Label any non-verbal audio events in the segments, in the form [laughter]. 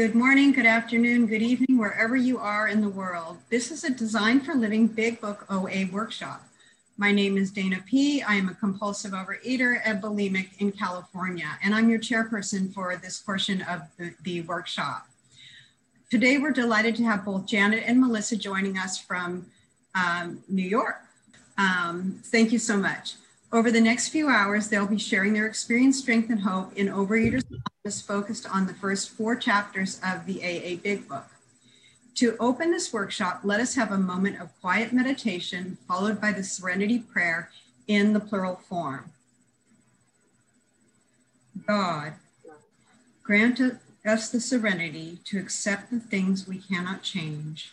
Good morning, good afternoon, good evening, wherever you are in the world. This is a Design for Living Big Book OA workshop. My name is Dana P. I am a compulsive overeater and bulimic in California, and I'm your chairperson for this portion of the, the workshop. Today, we're delighted to have both Janet and Melissa joining us from um, New York. Um, thank you so much. Over the next few hours, they'll be sharing their experience, strength, and hope in Overeaters Anonymous focused on the first four chapters of the AA Big Book. To open this workshop, let us have a moment of quiet meditation followed by the serenity prayer in the plural form. God, grant us the serenity to accept the things we cannot change,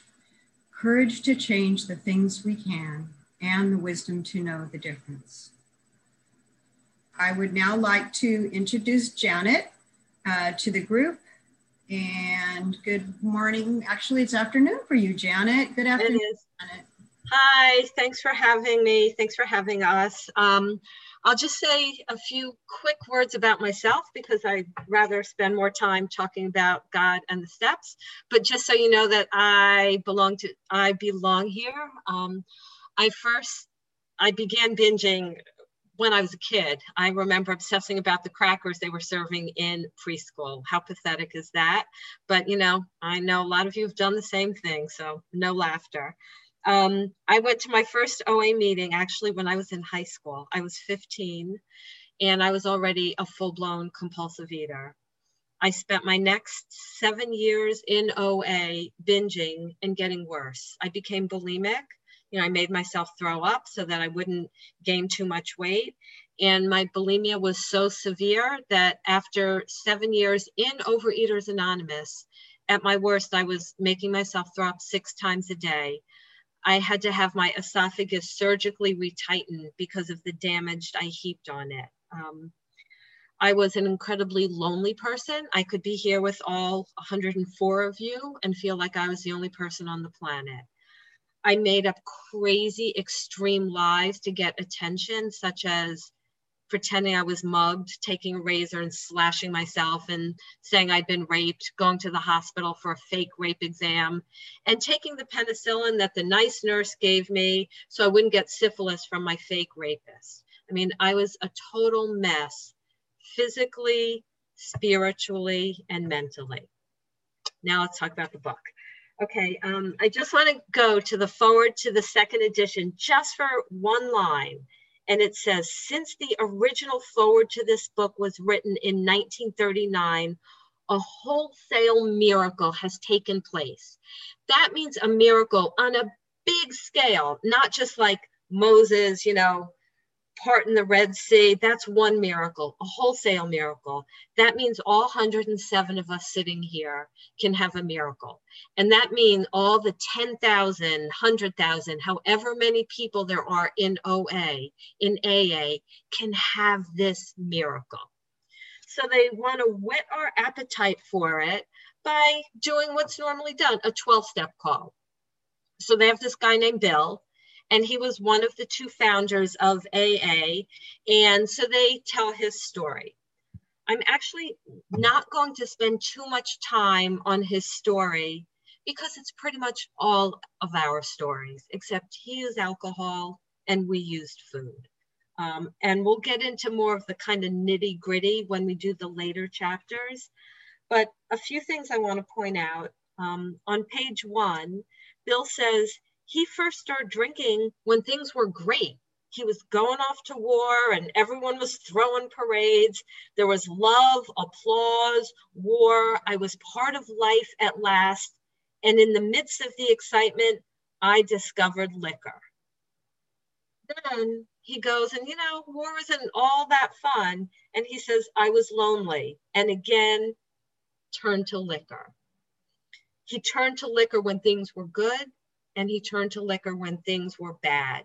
courage to change the things we can, and the wisdom to know the difference. I would now like to introduce Janet uh, to the group. And good morning. Actually, it's afternoon for you, Janet. Good afternoon, Janet. Hi, thanks for having me. Thanks for having us. Um, I'll just say a few quick words about myself because I'd rather spend more time talking about God and the steps. But just so you know that I belong to, I belong here. Um, I first, I began binging when I was a kid, I remember obsessing about the crackers they were serving in preschool. How pathetic is that? But you know, I know a lot of you have done the same thing, so no laughter. Um, I went to my first OA meeting actually when I was in high school. I was 15 and I was already a full blown compulsive eater. I spent my next seven years in OA binging and getting worse. I became bulimic you know, I made myself throw up so that I wouldn't gain too much weight. And my bulimia was so severe that after seven years in Overeaters Anonymous, at my worst, I was making myself throw up six times a day. I had to have my esophagus surgically retightened because of the damage I heaped on it. Um, I was an incredibly lonely person. I could be here with all 104 of you and feel like I was the only person on the planet. I made up crazy extreme lies to get attention, such as pretending I was mugged, taking a razor and slashing myself, and saying I'd been raped, going to the hospital for a fake rape exam, and taking the penicillin that the nice nurse gave me so I wouldn't get syphilis from my fake rapist. I mean, I was a total mess physically, spiritually, and mentally. Now let's talk about the book. Okay, um, I just want to go to the foreword to the second edition just for one line. And it says, since the original foreword to this book was written in 1939, a wholesale miracle has taken place. That means a miracle on a big scale, not just like Moses, you know, part in the Red Sea, that's one miracle, a wholesale miracle. That means all 107 of us sitting here can have a miracle. And that means all the 10,000, 100,000, however many people there are in OA, in AA, can have this miracle. So they want to whet our appetite for it by doing what's normally done a 12 step call. So they have this guy named Bill and he was one of the two founders of AA. And so they tell his story. I'm actually not going to spend too much time on his story because it's pretty much all of our stories, except he used alcohol and we used food. Um, and we'll get into more of the kind of nitty gritty when we do the later chapters. But a few things I want to point out. Um, on page one, Bill says he first started drinking when things were great. He was going off to war and everyone was throwing parades. There was love, applause, war. I was part of life at last. And in the midst of the excitement, I discovered liquor. Then he goes, and you know, war isn't all that fun. And he says, I was lonely. And again, turned to liquor. He turned to liquor when things were good and he turned to liquor when things were bad.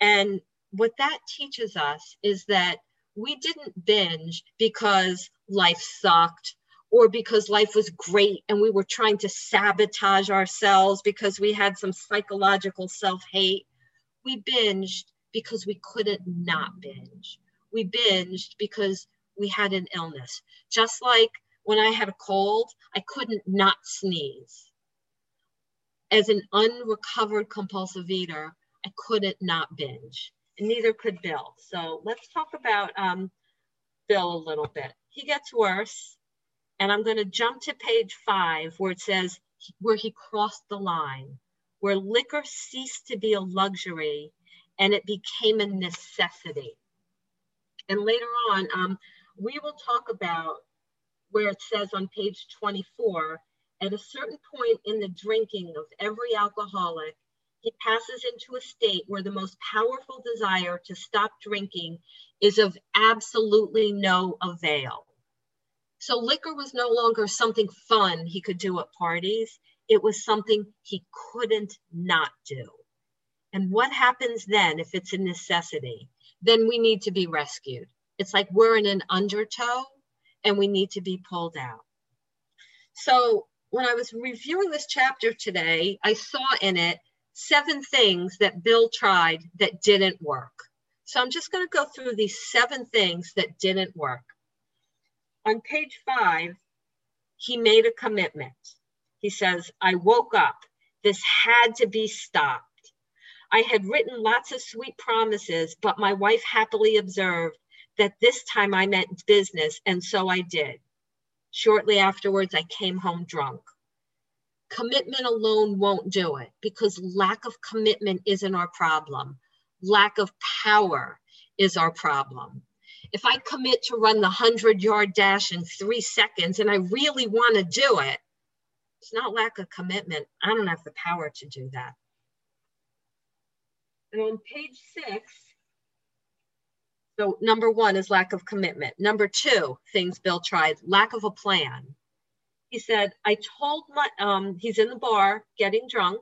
And what that teaches us is that we didn't binge because life sucked or because life was great and we were trying to sabotage ourselves because we had some psychological self hate. We binged because we couldn't not binge. We binged because we had an illness. Just like when I had a cold, I couldn't not sneeze. As an unrecovered compulsive eater, I couldn't not binge, and neither could Bill. So let's talk about um, Bill a little bit. He gets worse, and I'm going to jump to page five where it says where he crossed the line, where liquor ceased to be a luxury and it became a necessity. And later on, um, we will talk about where it says on page 24 at a certain point in the drinking of every alcoholic, he passes into a state where the most powerful desire to stop drinking is of absolutely no avail. So liquor was no longer something fun he could do at parties. It was something he couldn't not do. And what happens then if it's a necessity? Then we need to be rescued. It's like we're in an undertow and we need to be pulled out. So when I was reviewing this chapter today, I saw in it seven things that Bill tried that didn't work. So I'm just going to go through these seven things that didn't work. On page five, he made a commitment. He says, I woke up. This had to be stopped. I had written lots of sweet promises, but my wife happily observed that this time I meant business, and so I did. Shortly afterwards, I came home drunk. Commitment alone won't do it because lack of commitment isn't our problem. Lack of power is our problem. If I commit to run the 100 yard dash in three seconds and I really want to do it, it's not lack of commitment. I don't have the power to do that. And on page six, so number one is lack of commitment. Number two, things Bill tried, lack of a plan. He said, I told my, um, he's in the bar getting drunk,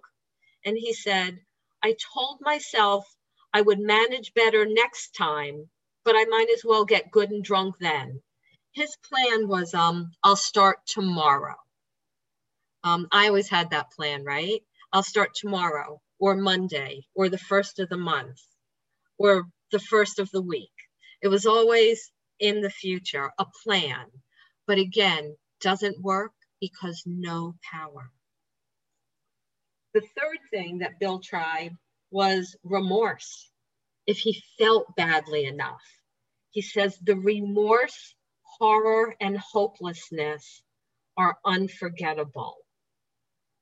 and he said, I told myself I would manage better next time, but I might as well get good and drunk then. His plan was, um, I'll start tomorrow. Um, I always had that plan, right? I'll start tomorrow or Monday or the first of the month or the first of the week. It was always in the future, a plan. But again, doesn't work because no power. The third thing that Bill tried was remorse. If he felt badly enough, he says the remorse, horror, and hopelessness are unforgettable.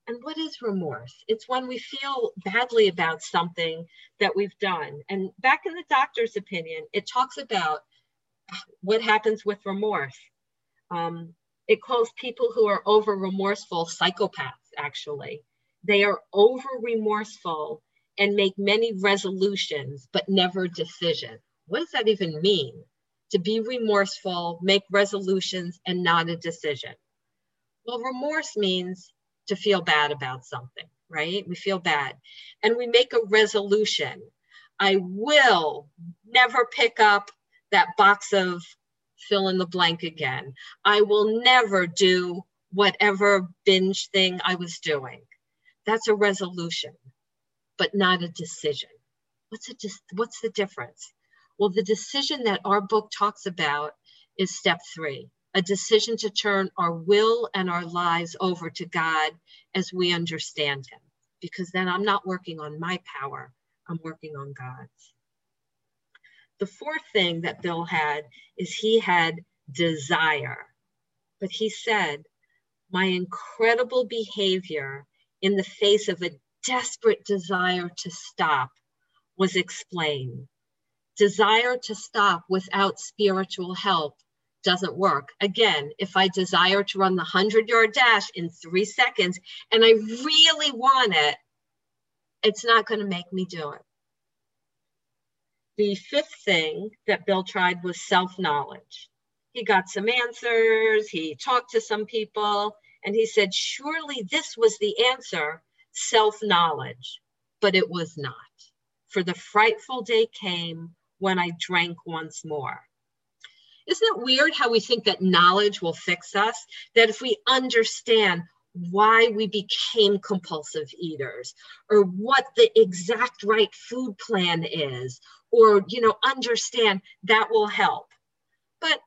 And what is remorse? It's when we feel badly about something that we've done. And back in the doctor's opinion, it talks about what happens with remorse. Um, it calls people who are over remorseful psychopaths, actually. They are over remorseful and make many resolutions, but never decisions. What does that even mean? To be remorseful, make resolutions, and not a decision. Well, remorse means to feel bad about something, right? We feel bad. And we make a resolution. I will never pick up that box of fill in the blank again. I will never do whatever binge thing I was doing. That's a resolution, but not a decision. What's, a what's the difference? Well, the decision that our book talks about is step three a decision to turn our will and our lives over to God as we understand Him. Because then I'm not working on my power, I'm working on God's. The fourth thing that Bill had is he had desire. But he said, My incredible behavior in the face of a desperate desire to stop was explained. Desire to stop without spiritual help doesn't work. Again, if I desire to run the 100 yard dash in three seconds and I really want it, it's not going to make me do it. The fifth thing that Bill tried was self knowledge. He got some answers, he talked to some people, and he said, Surely this was the answer self knowledge. But it was not. For the frightful day came when I drank once more. Isn't it weird how we think that knowledge will fix us? That if we understand why we became compulsive eaters or what the exact right food plan is or you know understand that will help but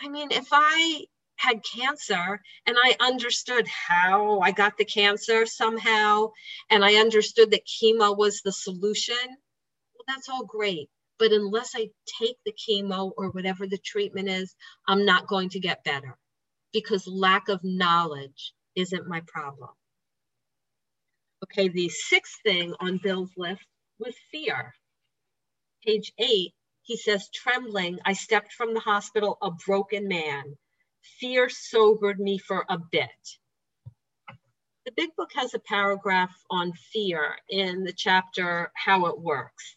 i mean if i had cancer and I understood how I got the cancer somehow, and I understood that chemo was the solution, well, that's all great. But unless I take the chemo or whatever the treatment is, I'm not going to get better because lack of knowledge isn't my problem. Okay, the sixth thing on Bill's list was fear. Page eight, he says, trembling, I stepped from the hospital a broken man. Fear sobered me for a bit. The big book has a paragraph on fear in the chapter How It Works,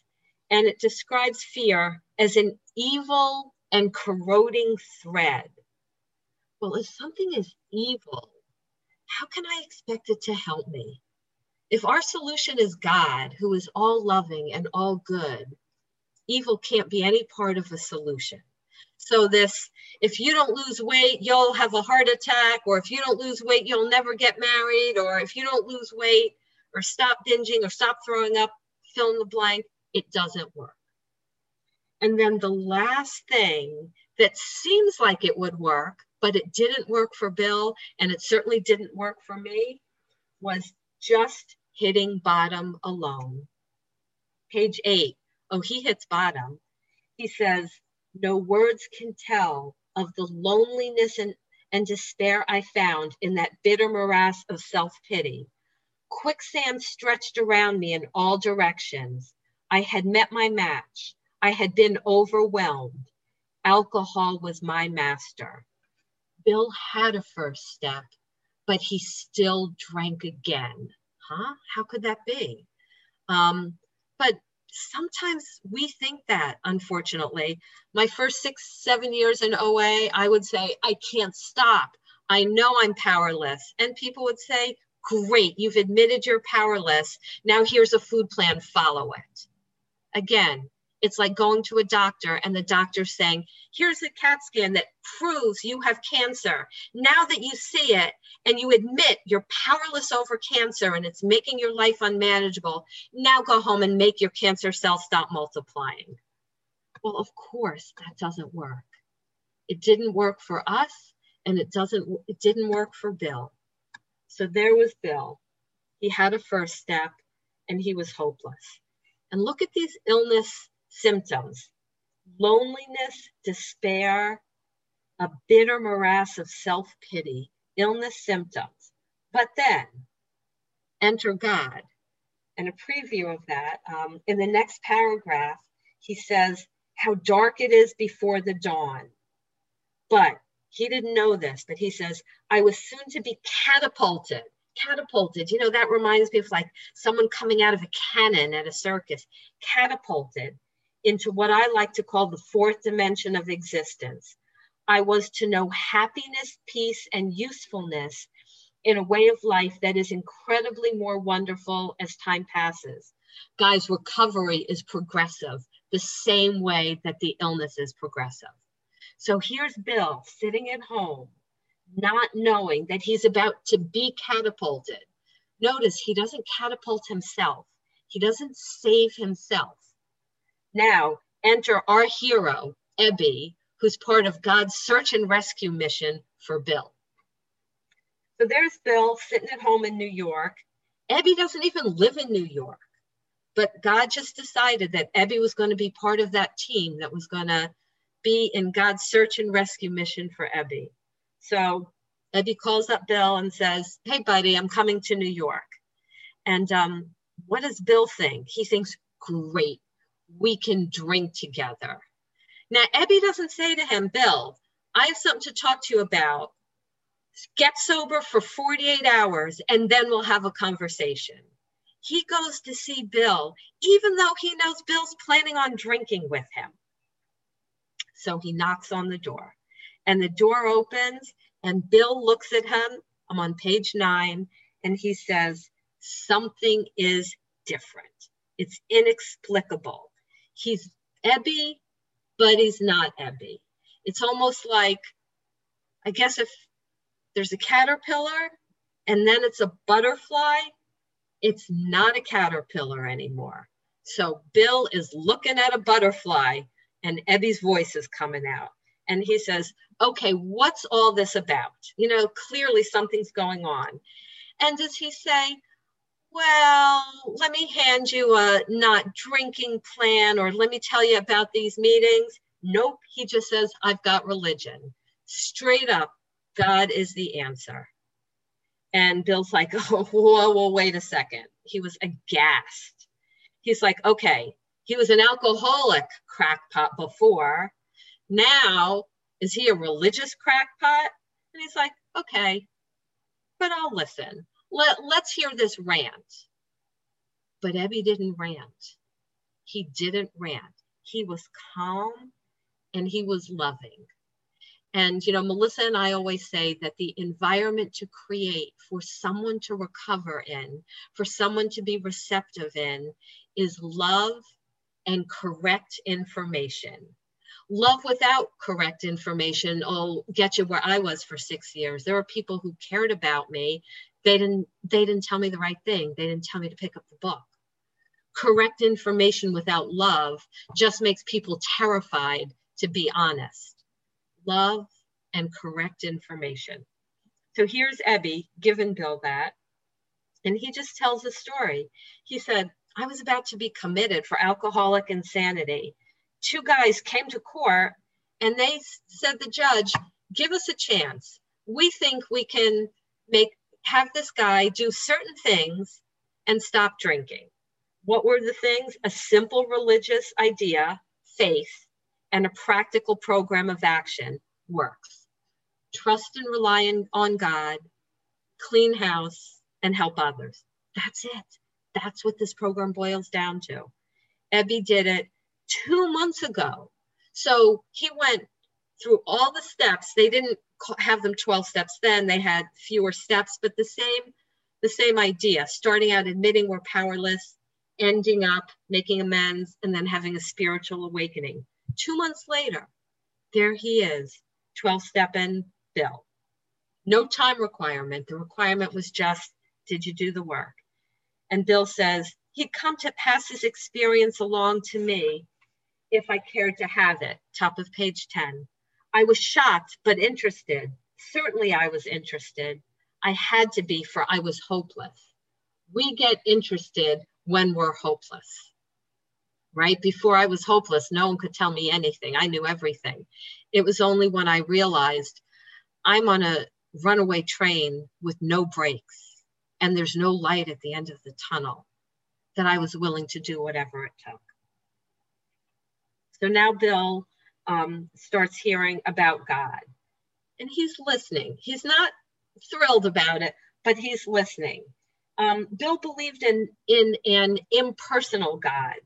and it describes fear as an evil and corroding thread. Well, if something is evil, how can I expect it to help me? If our solution is God, who is all loving and all good, evil can't be any part of a solution. So, this if you don't lose weight, you'll have a heart attack, or if you don't lose weight, you'll never get married, or if you don't lose weight, or stop binging, or stop throwing up, fill in the blank, it doesn't work. And then the last thing that seems like it would work, but it didn't work for Bill, and it certainly didn't work for me, was just hitting bottom alone. Page eight. Oh, he hits bottom. He says, No words can tell of the loneliness and, and despair I found in that bitter morass of self pity. Quicksand stretched around me in all directions. I had met my match. I had been overwhelmed. Alcohol was my master. Bill had a first step, but he still drank again huh? How could that be? Um, but sometimes we think that, unfortunately. My first six, seven years in OA, I would say, I can't stop. I know I'm powerless. And people would say, Great, you've admitted you're powerless. Now here's a food plan, follow it. Again, it's like going to a doctor and the doctor saying, here's a CAT scan that proves you have cancer. Now that you see it and you admit you're powerless over cancer and it's making your life unmanageable, now go home and make your cancer cells stop multiplying. Well, of course, that doesn't work. It didn't work for us and it doesn't it didn't work for Bill. So there was Bill. He had a first step and he was hopeless. And look at these illness symptoms loneliness, despair, a bitter morass of self pity, illness symptoms. But then enter God. And a preview of that um, in the next paragraph, he says, How dark it is before the dawn. But he didn't know this, but he says, I was soon to be catapulted catapulted. You know, that reminds me of like someone coming out of a cannon at a circus, catapulted into what I like to call the fourth dimension of existence. I was to know happiness, peace, and usefulness in a way of life that is incredibly more wonderful as time passes. Guys, recovery is progressive, the same way that the illness is progressive. So here's Bill sitting at home, not knowing that he's about to be catapulted. Notice he doesn't catapult himself, he doesn't save himself. Now, enter our hero, Ebby, who's part of God's search and rescue mission for Bill. So there's Bill sitting at home in New York. Ebby doesn't even live in New York, but God just decided that Ebby was going to be part of that team that was going to be in God's search and rescue mission for Ebby. So Ebby calls up Bill and says, Hey, buddy, I'm coming to New York. And um, what does Bill think? He thinks, Great we can drink together. Now, Ebby doesn't say to him, Bill, I have something to talk to you about. Get sober for 48 hours and then we'll have a conversation. He goes to see Bill, even though he knows Bill's planning on drinking with him. So he knocks on the door and the door opens and Bill looks at him. I'm on page nine and he says, Something is different. It's inexplicable he's Ebby, but he's not Ebby. It's almost like, I guess if there's a caterpillar and then it's a butterfly, it's not a caterpillar anymore. So Bill is looking at a butterfly and Ebby's voice is coming out. And he says, okay, what's all this about? You know, clearly something's going on. And does he say, well, let me hand you a not drinking plan or let me tell you about these meetings? Nope. He just says, I've got religion. Straight up, God is the answer. And Bill's like, [laughs] oh, whoa, whoa, wait a second. He was aghast. He's like, okay, he was an alcoholic crackpot before. Now, is he a religious crackpot? And he's like, okay, but I'll listen. Let, let's hear this rant. But Ebby didn't rant. He didn't rant. He was calm and he was loving. And, you know, Melissa and I always say that the environment to create for someone to recover in, for someone to be receptive in, is love and correct information. Love without correct information will get you where I was for six years. There were people who cared about me. They didn't, they didn't tell me the right thing. They didn't tell me to pick up the book. Correct information without love just makes people terrified to be honest. Love and correct information. So here's Ebby giving Bill that. And he just tells a story. He said, I was about to be committed for alcoholic insanity. Two guys came to court and they said, the judge, give us a chance. We think we can make have this guy do certain things and stop drinking. What were the things? A simple religious idea, faith, and a practical program of action works. Trust and rely on God, clean house, and help others. That's it. That's what this program boils down to. Ebby did it two months ago. So he went through all the steps. They didn't have them 12 steps then, they had fewer steps, but the same the same idea, starting out admitting we're powerless, ending up making amends, and then having a spiritual awakening. Two months later, there he is, 12 step in Bill. No time requirement. The requirement was just, did you do the work? And Bill says, he'd come to pass his experience along to me if I cared to have it. Top of page 10. I was shocked, but interested. Certainly I was interested. I had to be, for I was hopeless. We get interested when we're hopeless right? Before I was hopeless, no one could tell me anything. I knew everything. It was only when I realized I'm on a runaway train with no brakes and there's no light at the end of the tunnel that I was willing to do whatever it took. So now Bill um, starts hearing about God and he's listening. He's not thrilled about it, but he's listening. Um, Bill believed in, in an impersonal God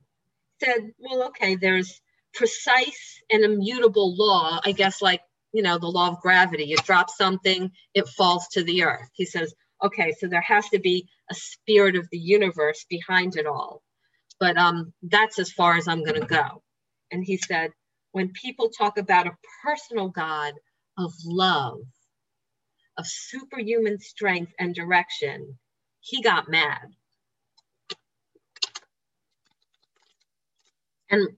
said, well, okay, there's precise and immutable law, I guess, like, you know, the law of gravity. You drop something, it falls to the earth. He says, okay, so there has to be a spirit of the universe behind it all. But um, that's as far as I'm going to go. And he said, when people talk about a personal God of love, of superhuman strength and direction, he got mad. And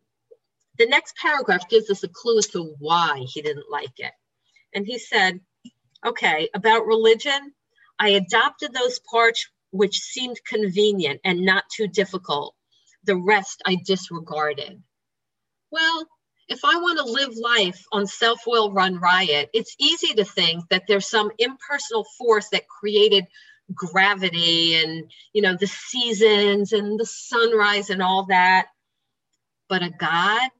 the next paragraph gives us a clue as to why he didn't like it. And he said, okay, about religion, I adopted those parts which seemed convenient and not too difficult. The rest I disregarded. Well, if I want to live life on self will run riot, it's easy to think that there's some impersonal force that created gravity and, you know, the seasons and the sunrise and all that but a God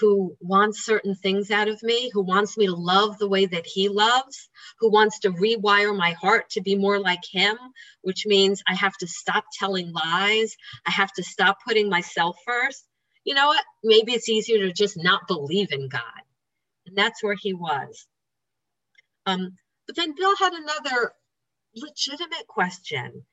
who wants certain things out of me, who wants me to love the way that he loves, who wants to rewire my heart to be more like him, which means I have to stop telling lies. I have to stop putting myself first. You know what? Maybe it's easier to just not believe in God. And that's where he was. Um, but then Bill had another legitimate question.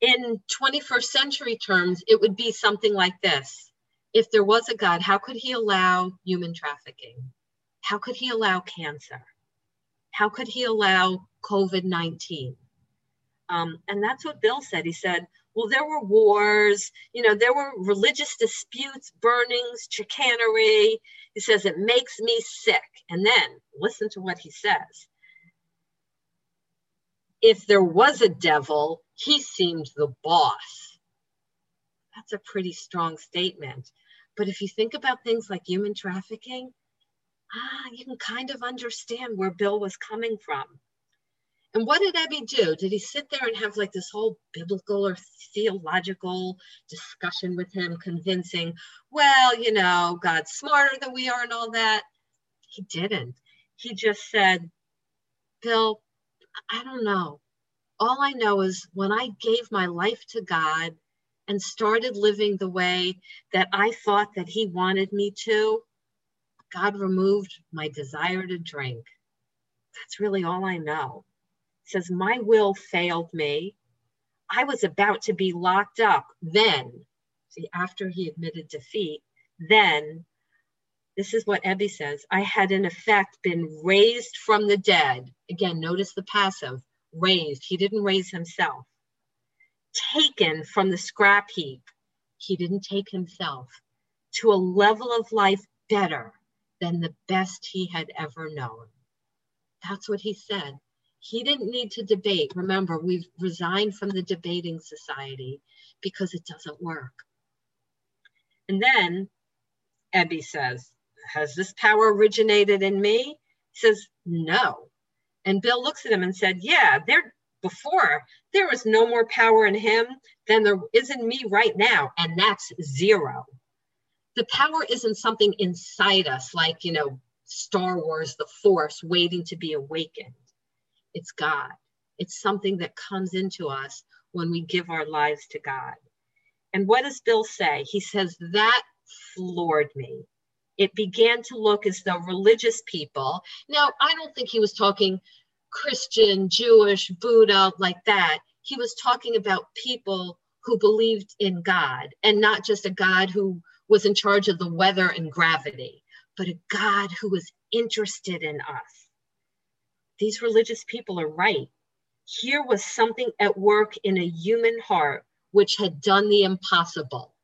In 21st century terms, it would be something like this if there was a God, how could he allow human trafficking? How could he allow cancer? How could he allow COVID 19? Um, and that's what Bill said. He said, well, there were wars, you know, there were religious disputes, burnings, chicanery. He says, it makes me sick. And then listen to what he says. If there was a devil, he seemed the boss. That's a pretty strong statement. But if you think about things like human trafficking, ah, you can kind of understand where Bill was coming from. And what did Ebby do? Did he sit there and have like this whole biblical or theological discussion with him, convincing, well, you know, God's smarter than we are and all that? He didn't. He just said, Bill, I don't know. All I know is when I gave my life to God and started living the way that I thought that He wanted me to, God removed my desire to drink. That's really all I know says, My will failed me. I was about to be locked up. Then, see, after he admitted defeat, then, this is what Ebby says I had in effect been raised from the dead. Again, notice the passive raised. He didn't raise himself. Taken from the scrap heap. He didn't take himself to a level of life better than the best he had ever known. That's what he said. He didn't need to debate. Remember, we've resigned from the debating society because it doesn't work. And then Ebby says, Has this power originated in me? He says, No. And Bill looks at him and said, Yeah, there before there was no more power in him than there is in me right now, and that's zero. The power isn't something inside us, like you know, Star Wars, the Force waiting to be awakened it's God. It's something that comes into us when we give our lives to God. And what does Bill say? He says, That floored me. It began to look as though religious people, now, I don't think he was talking Christian, Jewish, Buddha, like that. He was talking about people who believed in God and not just a God who was in charge of the weather and gravity, but a God who was interested in us these religious people are right. Here was something at work in a human heart which had done the impossible.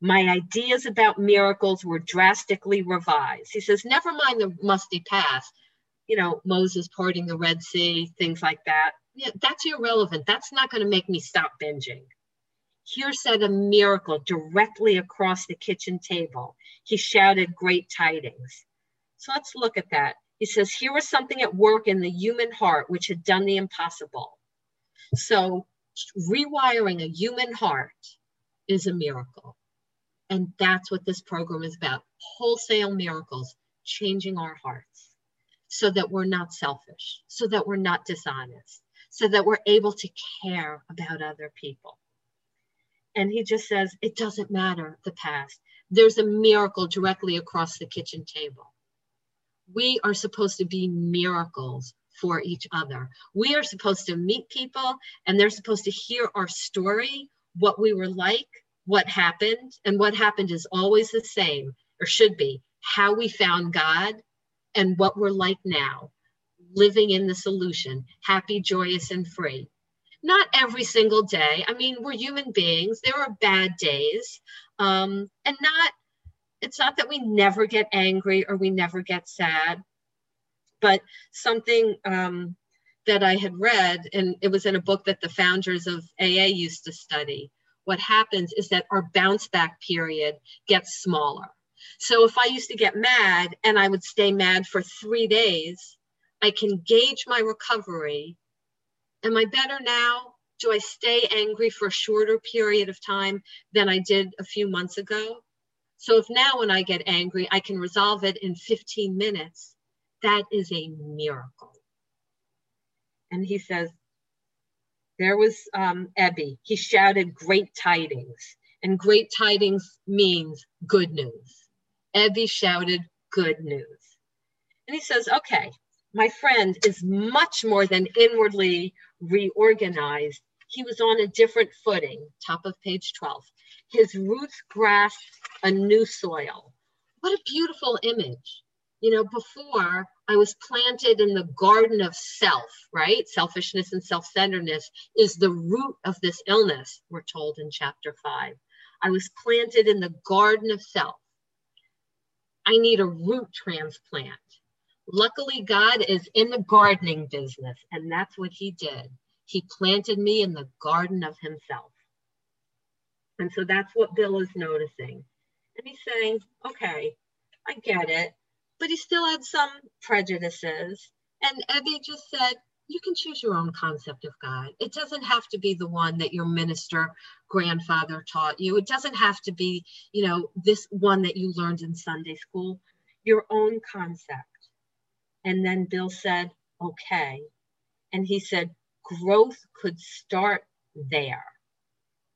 My ideas about miracles were drastically revised. He says, never mind the musty past, you know, Moses parting the Red Sea, things like that. Yeah, that's irrelevant. That's not going to make me stop binging. Here said a miracle directly across the kitchen table. He shouted great tidings. So let's look at that. He says, Here was something at work in the human heart which had done the impossible. So, rewiring a human heart is a miracle. And that's what this program is about wholesale miracles, changing our hearts so that we're not selfish, so that we're not dishonest, so that we're able to care about other people. And he just says, It doesn't matter the past. There's a miracle directly across the kitchen table we are supposed to be miracles for each other. We are supposed to meet people and they're supposed to hear our story, what we were like, what happened. And what happened is always the same, or should be, how we found God and what we're like now, living in the solution, happy, joyous, and free. Not every single day. I mean, we're human beings. There are bad days. Um, and not it's not that we never get angry or we never get sad, but something um, that I had read, and it was in a book that the founders of AA used to study. What happens is that our bounce back period gets smaller. So if I used to get mad and I would stay mad for three days, I can gauge my recovery. Am I better now? Do I stay angry for a shorter period of time than I did a few months ago? So if now when I get angry, I can resolve it in 15 minutes, that is a miracle. And he says, there was um, Ebby. He shouted great tidings. And great tidings means good news. Ebby shouted good news. And he says, okay, my friend is much more than inwardly reorganized. He was on a different footing, top of page 12. His roots grasped a new soil. What a beautiful image. You know, before I was planted in the garden of self, right? Selfishness and self centeredness is the root of this illness, we're told in chapter five. I was planted in the garden of self. I need a root transplant. Luckily, God is in the gardening business, and that's what He did. He planted me in the garden of Himself. And so that's what Bill is noticing. And he's saying, okay, I get it. But he still had some prejudices. And Ebby just said, you can choose your own concept of God. It doesn't have to be the one that your minister grandfather taught you. It doesn't have to be, you know, this one that you learned in Sunday school, your own concept. And then Bill said, okay. And he said, growth could start there.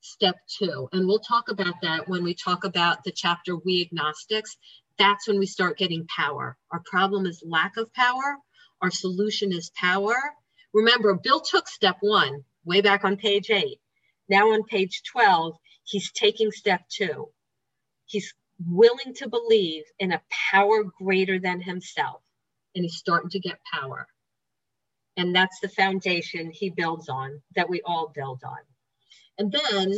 Step two. And we'll talk about that when we talk about the chapter We Agnostics. That's when we start getting power. Our problem is lack of power. Our solution is power. Remember, Bill took step one way back on page eight. Now on page 12, he's taking step two. He's willing to believe in a power greater than himself, and he's starting to get power. And that's the foundation he builds on that we all build on. And then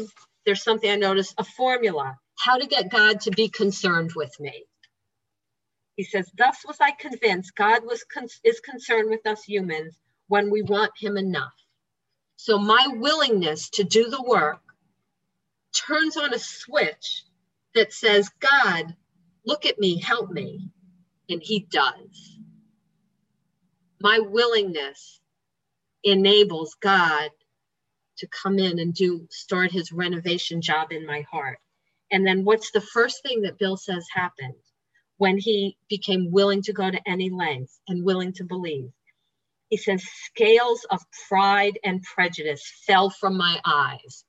there's something I noticed a formula how to get God to be concerned with me. He says, Thus was I convinced God was con- is concerned with us humans when we want Him enough. So my willingness to do the work turns on a switch that says, God, look at me, help me. And He does. My willingness enables God to come in and do start his renovation job in my heart. And then what's the first thing that Bill says happened when he became willing to go to any length and willing to believe? He says, scales of pride and prejudice fell from my eyes.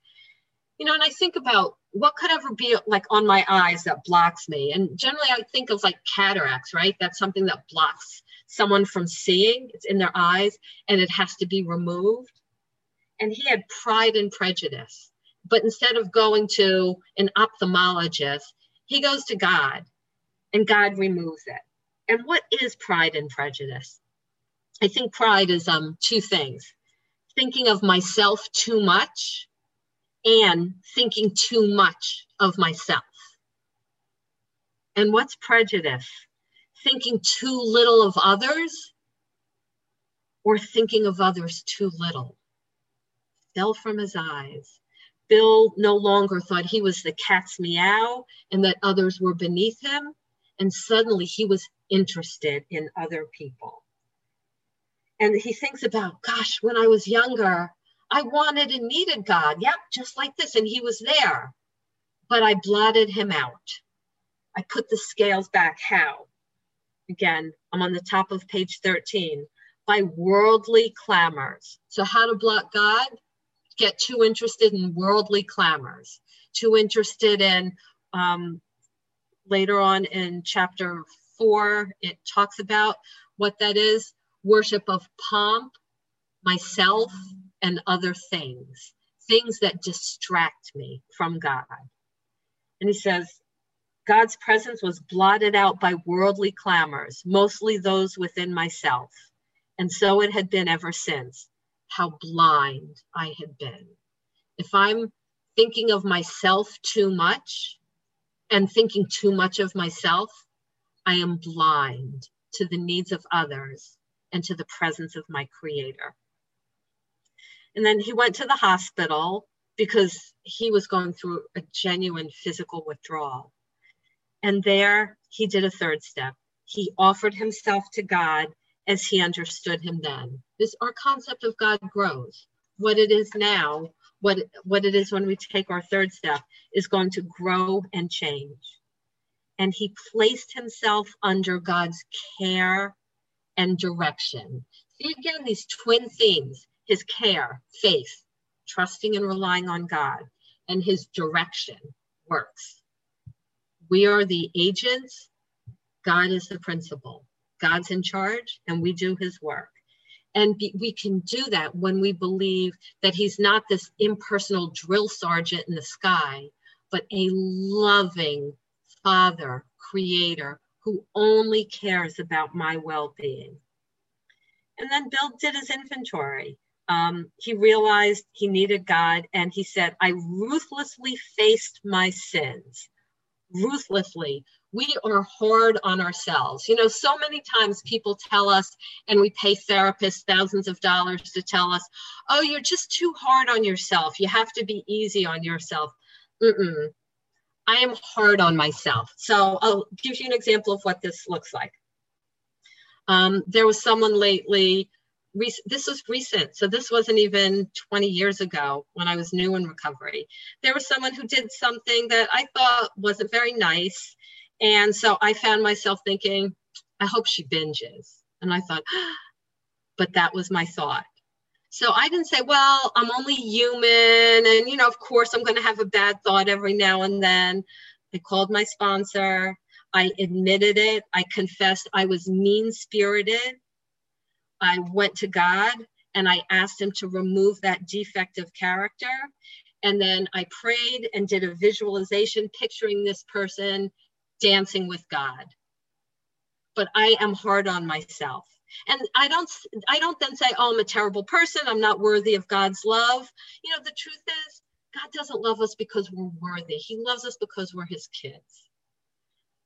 You know, and I think about what could ever be like on my eyes that blocks me. And generally, I think of like cataracts, right? That's something that blocks someone from seeing. It's in their eyes and it has to be removed. And he had pride and prejudice. But instead of going to an ophthalmologist, he goes to God and God removes it. And what is pride and prejudice? I think pride is um, two things thinking of myself too much and thinking too much of myself. And what's prejudice? Thinking too little of others or thinking of others too little. Fell from his eyes. Bill no longer thought he was the cat's meow and that others were beneath him. And suddenly he was interested in other people and he thinks about, gosh, when I was younger, I wanted and needed God. Yep, just like this. And he was there. But I blotted him out. I put the scales back. How? Again, I'm on the top of page 13 by worldly clamors. So, how to block God? Get too interested in worldly clamors, too interested in, um, later on in chapter four, it talks about what that is worship of pomp, myself, and other things, things that distract me from God. And he says, God's presence was blotted out by worldly clamors, mostly those within myself. And so it had been ever since. How blind I had been. If I'm thinking of myself too much and thinking too much of myself, I am blind to the needs of others and to the presence of my creator. And then he went to the hospital because he was going through a genuine physical withdrawal. And there he did a third step. He offered himself to God as he understood him then. This our concept of God grows. What it is now, what what it is when we take our third step is going to grow and change. And he placed himself under God's care and direction. See again these twin themes his care, faith, trusting and relying on God, and his direction works. We are the agents, God is the principal. God's in charge, and we do his work. And be, we can do that when we believe that he's not this impersonal drill sergeant in the sky, but a loving father, creator who only cares about my well being. And then Bill did his inventory. Um, he realized he needed God and he said, I ruthlessly faced my sins. Ruthlessly. We are hard on ourselves. You know, so many times people tell us, and we pay therapists thousands of dollars to tell us, oh, you're just too hard on yourself. You have to be easy on yourself. Mm-mm. I am hard on myself. So I'll give you an example of what this looks like. Um, there was someone lately this was recent, so this wasn't even 20 years ago when I was new in recovery. There was someone who did something that I thought wasn't very nice. And so I found myself thinking, I hope she binges. And I thought, [gasps] but that was my thought. So I didn't say, well, I'm only human. And, you know, of course, I'm going to have a bad thought every now and then. I called my sponsor. I admitted it. I confessed I was mean spirited I went to God and I asked him to remove that defective character. And then I prayed and did a visualization picturing this person dancing with God. But I am hard on myself. And I don't I don't then say, oh, I'm a terrible person. I'm not worthy of God's love. You know, the truth is, God doesn't love us because we're worthy. He loves us because we're his kids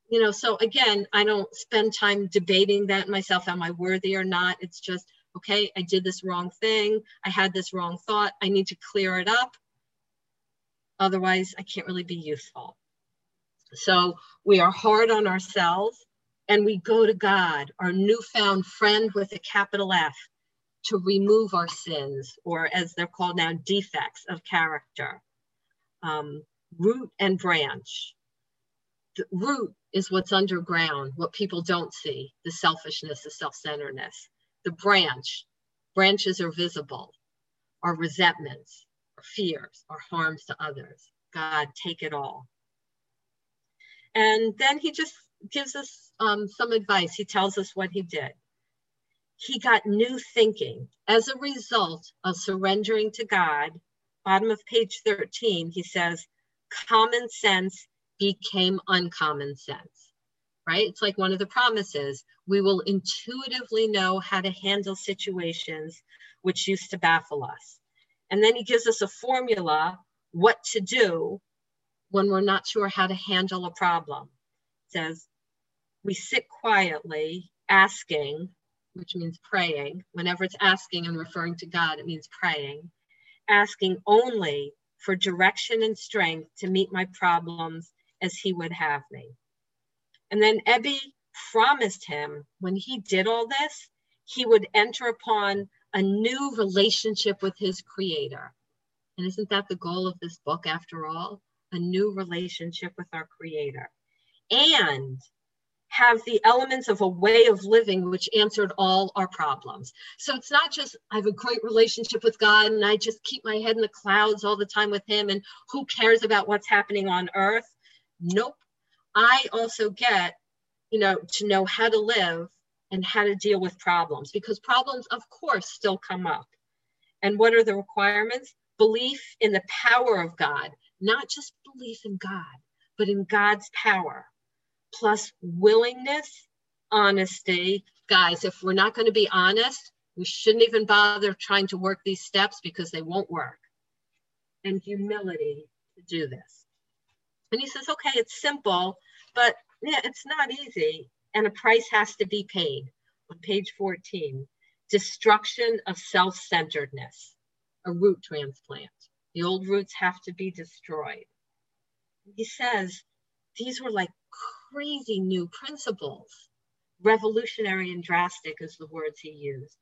you know so again i don't spend time debating that myself am i worthy or not? It's just okay i did this wrong thing. I had this wrong thought. I need to clear it up. Otherwise i can't really be useful. So we are hard on ourselves and we go to god our newfound friend with a capital f to remove our sins or as they're called now defects of character. Um, root and branch the root is what's underground, what people don't see the selfishness, the self centeredness. The branch, branches are visible, our resentments, our fears, our harms to others. God, take it all. And then he just gives us um, some advice. He tells us what he did. He got new thinking as a result of surrendering to God. Bottom of page 13, he says, common sense became uncommon sense, right? It's like one of the promises we will intuitively know how to handle situations which used to baffle us. And then he gives us a formula what to do when we're not sure how to handle a problem. It says, we sit quietly asking, which means praying. Whenever it's asking and referring to God, it means praying, asking only for direction and strength to meet my problems as he would have me. And then Ebby promised him when he did all this, he would enter upon a new relationship with his creator. And isn't that the goal of this book, after all? A new relationship with our creator. And have the elements of a way of living which answered all our problems. So it's not just I have a great relationship with God and I just keep my head in the clouds all the time with Him and who cares about what's happening on earth. Nope. I also get, you know, to know how to live and how to deal with problems because problems, of course, still come up. And what are the requirements? Belief in the power of God, not just belief in God, but in God's power, plus willingness, honesty. Guys, if we're not going to be honest, we shouldn't even bother trying to work these steps because they won't work. And humility to do this. And he says, okay, it's simple, but yeah, it's not easy. And a price has to be paid on page 14. Destruction of self centeredness, a root transplant. The old roots have to be destroyed. He says these were like crazy new principles. Revolutionary and drastic is the words he used.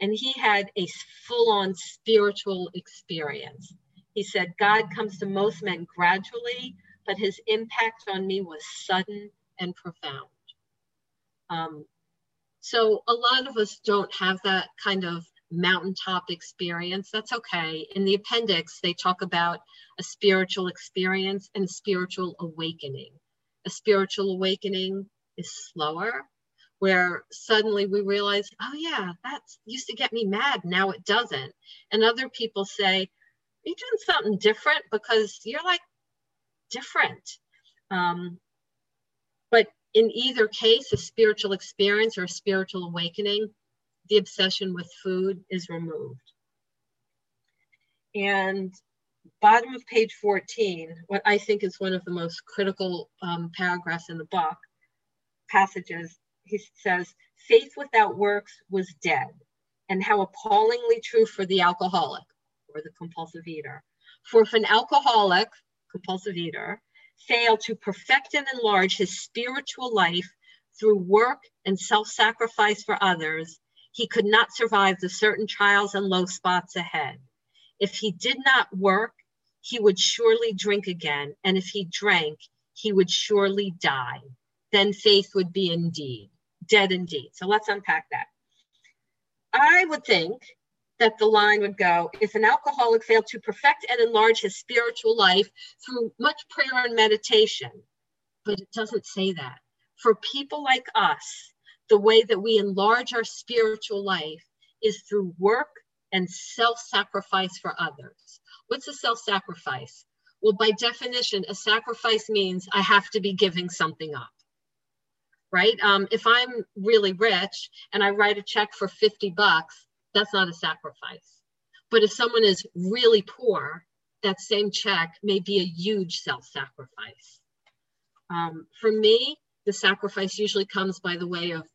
And he had a full on spiritual experience. He said, God comes to most men gradually, but his impact on me was sudden and profound. Um, so a lot of us don't have that kind of mountaintop experience. That's okay. In the appendix, they talk about a spiritual experience and spiritual awakening. A spiritual awakening is slower, where suddenly we realize, oh yeah, that used to get me mad. Now it doesn't. And other people say, you're doing something different because you're like different. Um, but In either case, a spiritual experience or a spiritual awakening, the obsession with food is removed. And bottom of page 14, what I think is one of the most critical um, paragraphs in the book, passages, he says, faith without works was dead, and how appallingly true for the alcoholic or the compulsive eater. For if an alcoholic, compulsive eater, fail to perfect and enlarge his spiritual life through work and self sacrifice for others, he could not survive the certain trials and low spots ahead. If he did not work, he would surely drink again. And if he drank, he would surely die. Then faith would be indeed dead indeed. So let's unpack that. I would think that the line would go if an alcoholic failed to perfect and enlarge his spiritual life through much prayer and meditation. But it doesn't say that. For people like us, the way that we enlarge our spiritual life is through work and self sacrifice for others. What's a self sacrifice? Well, by definition, a sacrifice means I have to be giving something up, right? Um, if I'm really rich and I write a check for 50 bucks, that's not a sacrifice. But if someone is really poor, that same check may be a huge self sacrifice. Um, for me, the sacrifice usually comes by the way of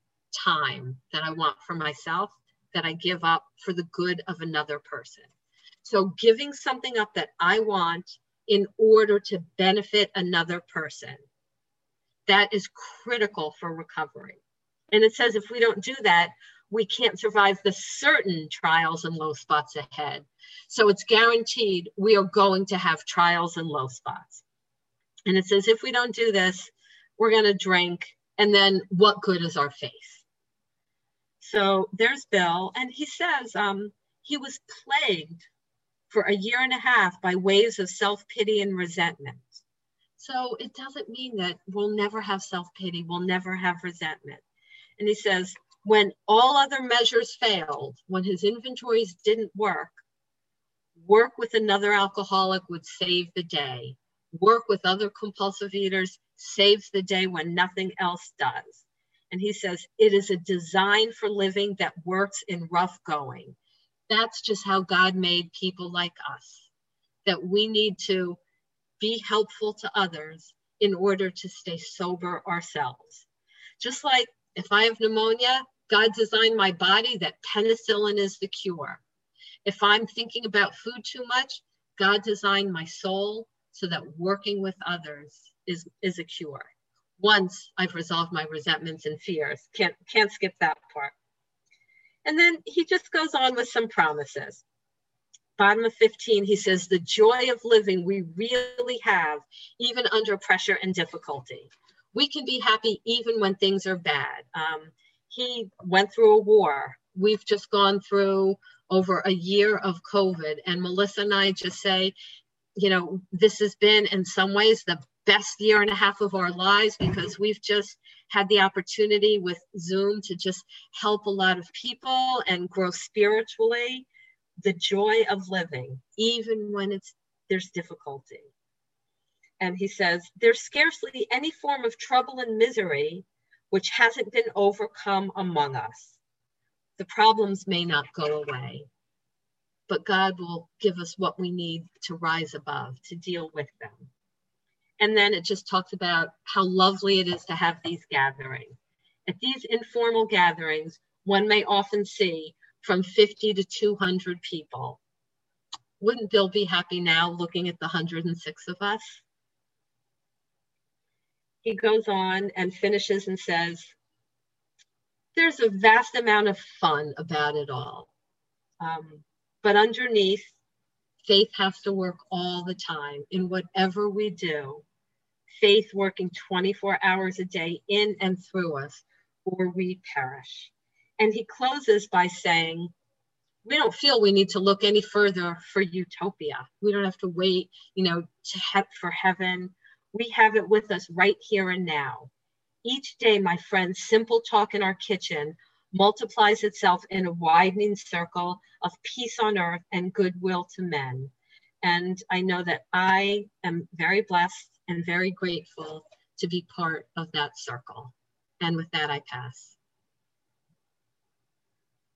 time that I want for myself, that I give up for the good of another person. So, giving something up that I want in order to benefit another person, that is critical for recovery. And it says if we don't do that, we can't survive the certain trials and low spots ahead. So it's guaranteed we are going to have trials and low spots. And it says if we don't do this, we're going to drink. And then what good is our faith? So there's Bill. And he says um, he was plagued for a year and a half by waves of self pity and resentment. So it doesn't mean that we'll never have self pity, we'll never have resentment. And he says, when all other measures failed, when his inventories didn't work, work with another alcoholic would save the day. Work with other compulsive eaters saves the day when nothing else does. And he says, it is a design for living that works in rough going. That's just how God made people like us, that we need to be helpful to others in order to stay sober ourselves. Just like if I have pneumonia, God designed my body that penicillin is the cure. If I'm thinking about food too much, God designed my soul so that working with others is, is a cure. Once I've resolved my resentments and fears, can't, can't skip that part. And then he just goes on with some promises. Bottom of 15, he says, the joy of living we really have, even under pressure and difficulty. We can be happy even when things are bad. Um, he went through a war. We've just gone through over a year of COVID. And Melissa and I just say, you know, this has been in some ways the best year and a half of our lives because we've just had the opportunity with Zoom to just help a lot of people and grow spiritually. The joy of living, even when it's there's difficulty. And he says, there's scarcely any form of trouble and misery which hasn't been overcome among us. The problems may not go away, but God will give us what we need to rise above, to deal with them. And then it just talks about how lovely it is to have these gatherings. At these informal gatherings, one may often see from 50 to 200 people. Wouldn't Bill be happy now looking at the 106 of us? He goes on and finishes and says, There's a vast amount of fun about it all. Um, but underneath, faith has to work all the time in whatever we do. Faith working 24 hours a day in and through us, or we perish. And he closes by saying, we don't feel we need to look any further for utopia. We don't have to wait, you know, to he- for heaven we have it with us right here and now. Each day, my friends, simple talk in our kitchen multiplies itself in a widening circle of peace on earth and goodwill to men. And I know that I am very blessed and very grateful to be part of that circle. And with that, I pass.